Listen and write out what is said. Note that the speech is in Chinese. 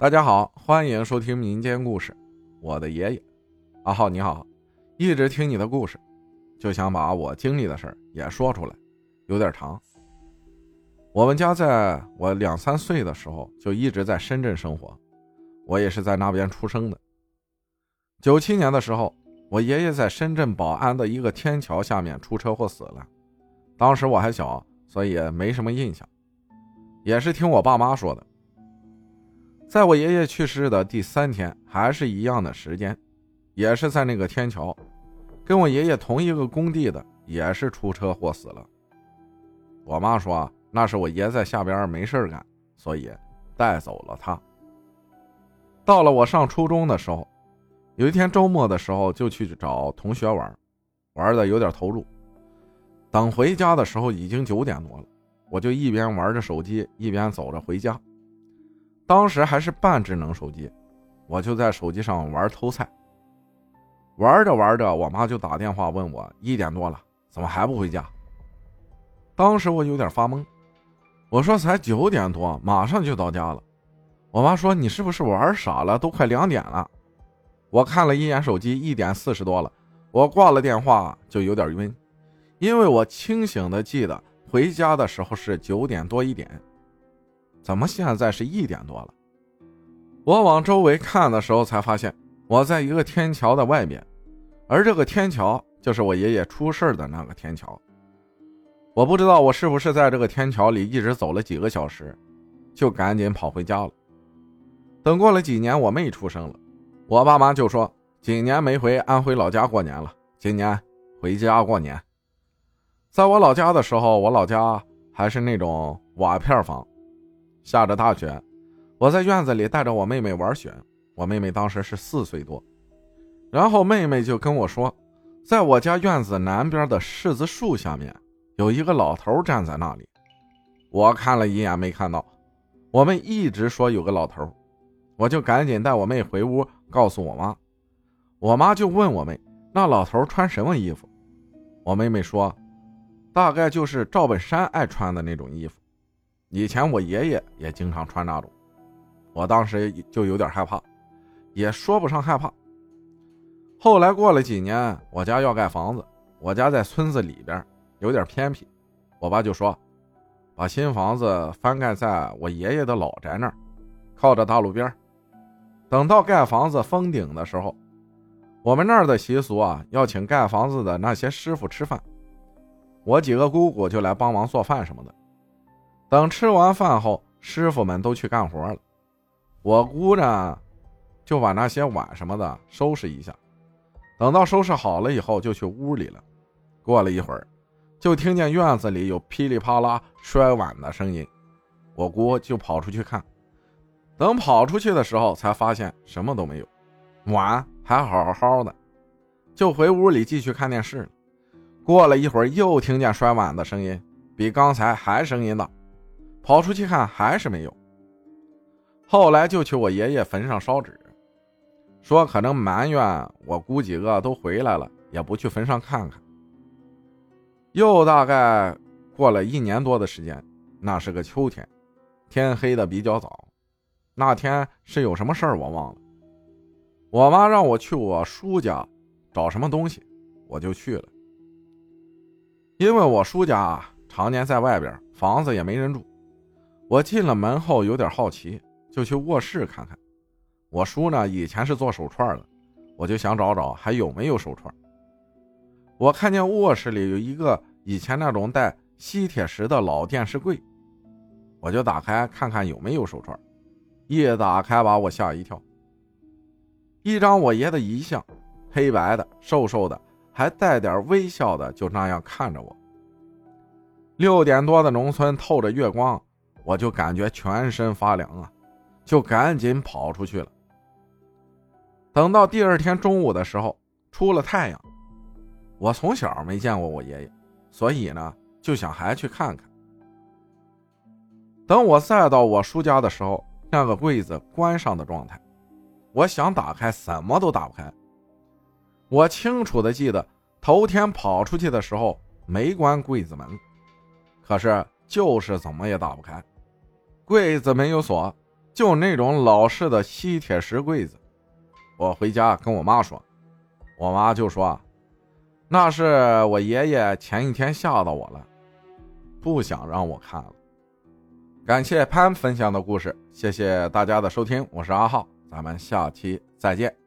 大家好，欢迎收听民间故事。我的爷爷，阿浩你好，一直听你的故事，就想把我经历的事儿也说出来，有点长。我们家在我两三岁的时候就一直在深圳生活，我也是在那边出生的。九七年的时候，我爷爷在深圳宝安的一个天桥下面出车祸死了，当时我还小，所以没什么印象，也是听我爸妈说的。在我爷爷去世的第三天，还是一样的时间，也是在那个天桥，跟我爷爷同一个工地的，也是出车祸死了。我妈说那是我爷在下边没事干，所以带走了他。到了我上初中的时候，有一天周末的时候就去找同学玩，玩的有点投入。等回家的时候已经九点多了，我就一边玩着手机，一边走着回家。当时还是半智能手机，我就在手机上玩偷菜。玩着玩着，我妈就打电话问我一点多了，怎么还不回家？当时我有点发懵，我说才九点多，马上就到家了。我妈说你是不是玩傻了？都快两点了。我看了一眼手机，一点四十多了。我挂了电话就有点晕，因为我清醒的记得回家的时候是九点多一点。怎么现在是一点多了？我往周围看的时候，才发现我在一个天桥的外面，而这个天桥就是我爷爷出事的那个天桥。我不知道我是不是在这个天桥里一直走了几个小时，就赶紧跑回家了。等过了几年，我妹出生了，我爸妈就说几年没回安徽老家过年了，今年回家过年。在我老家的时候，我老家还是那种瓦片房。下着大雪，我在院子里带着我妹妹玩雪。我妹妹当时是四岁多，然后妹妹就跟我说，在我家院子南边的柿子树下面有一个老头站在那里。我看了一眼没看到，我们一直说有个老头，我就赶紧带我妹回屋告诉我妈。我妈就问我妹，那老头穿什么衣服？我妹妹说，大概就是赵本山爱穿的那种衣服。以前我爷爷也经常穿那种，我当时就有点害怕，也说不上害怕。后来过了几年，我家要盖房子，我家在村子里边，有点偏僻，我爸就说，把新房子翻盖在我爷爷的老宅那儿，靠着大路边。等到盖房子封顶的时候，我们那儿的习俗啊，要请盖房子的那些师傅吃饭，我几个姑姑就来帮忙做饭什么的。等吃完饭后，师傅们都去干活了，我姑呢，就把那些碗什么的收拾一下。等到收拾好了以后，就去屋里了。过了一会儿，就听见院子里有噼里啪啦摔碗的声音，我姑就跑出去看。等跑出去的时候，才发现什么都没有，碗还好好的，就回屋里继续看电视了。过了一会儿，又听见摔碗的声音，比刚才还声音大。跑出去看还是没有，后来就去我爷爷坟上烧纸，说可能埋怨我姑几个都回来了，也不去坟上看看。又大概过了一年多的时间，那是个秋天，天黑的比较早。那天是有什么事儿我忘了，我妈让我去我叔家找什么东西，我就去了。因为我叔家常年在外边，房子也没人住。我进了门后有点好奇，就去卧室看看。我叔呢以前是做手串的，我就想找找还有没有手串。我看见卧室里有一个以前那种带吸铁石的老电视柜，我就打开看看有没有手串。一打开把我吓一跳，一张我爷的遗像，黑白的，瘦瘦的，还带点微笑的，就那样看着我。六点多的农村透着月光。我就感觉全身发凉啊，就赶紧跑出去了。等到第二天中午的时候，出了太阳。我从小没见过我爷爷，所以呢就想还去看看。等我再到我叔家的时候，那个柜子关上的状态，我想打开怎么都打不开。我清楚的记得头天跑出去的时候没关柜子门，可是就是怎么也打不开。柜子没有锁，就那种老式的吸铁石柜子。我回家跟我妈说，我妈就说，那是我爷爷前一天吓到我了，不想让我看了。感谢潘分享的故事，谢谢大家的收听，我是阿浩，咱们下期再见。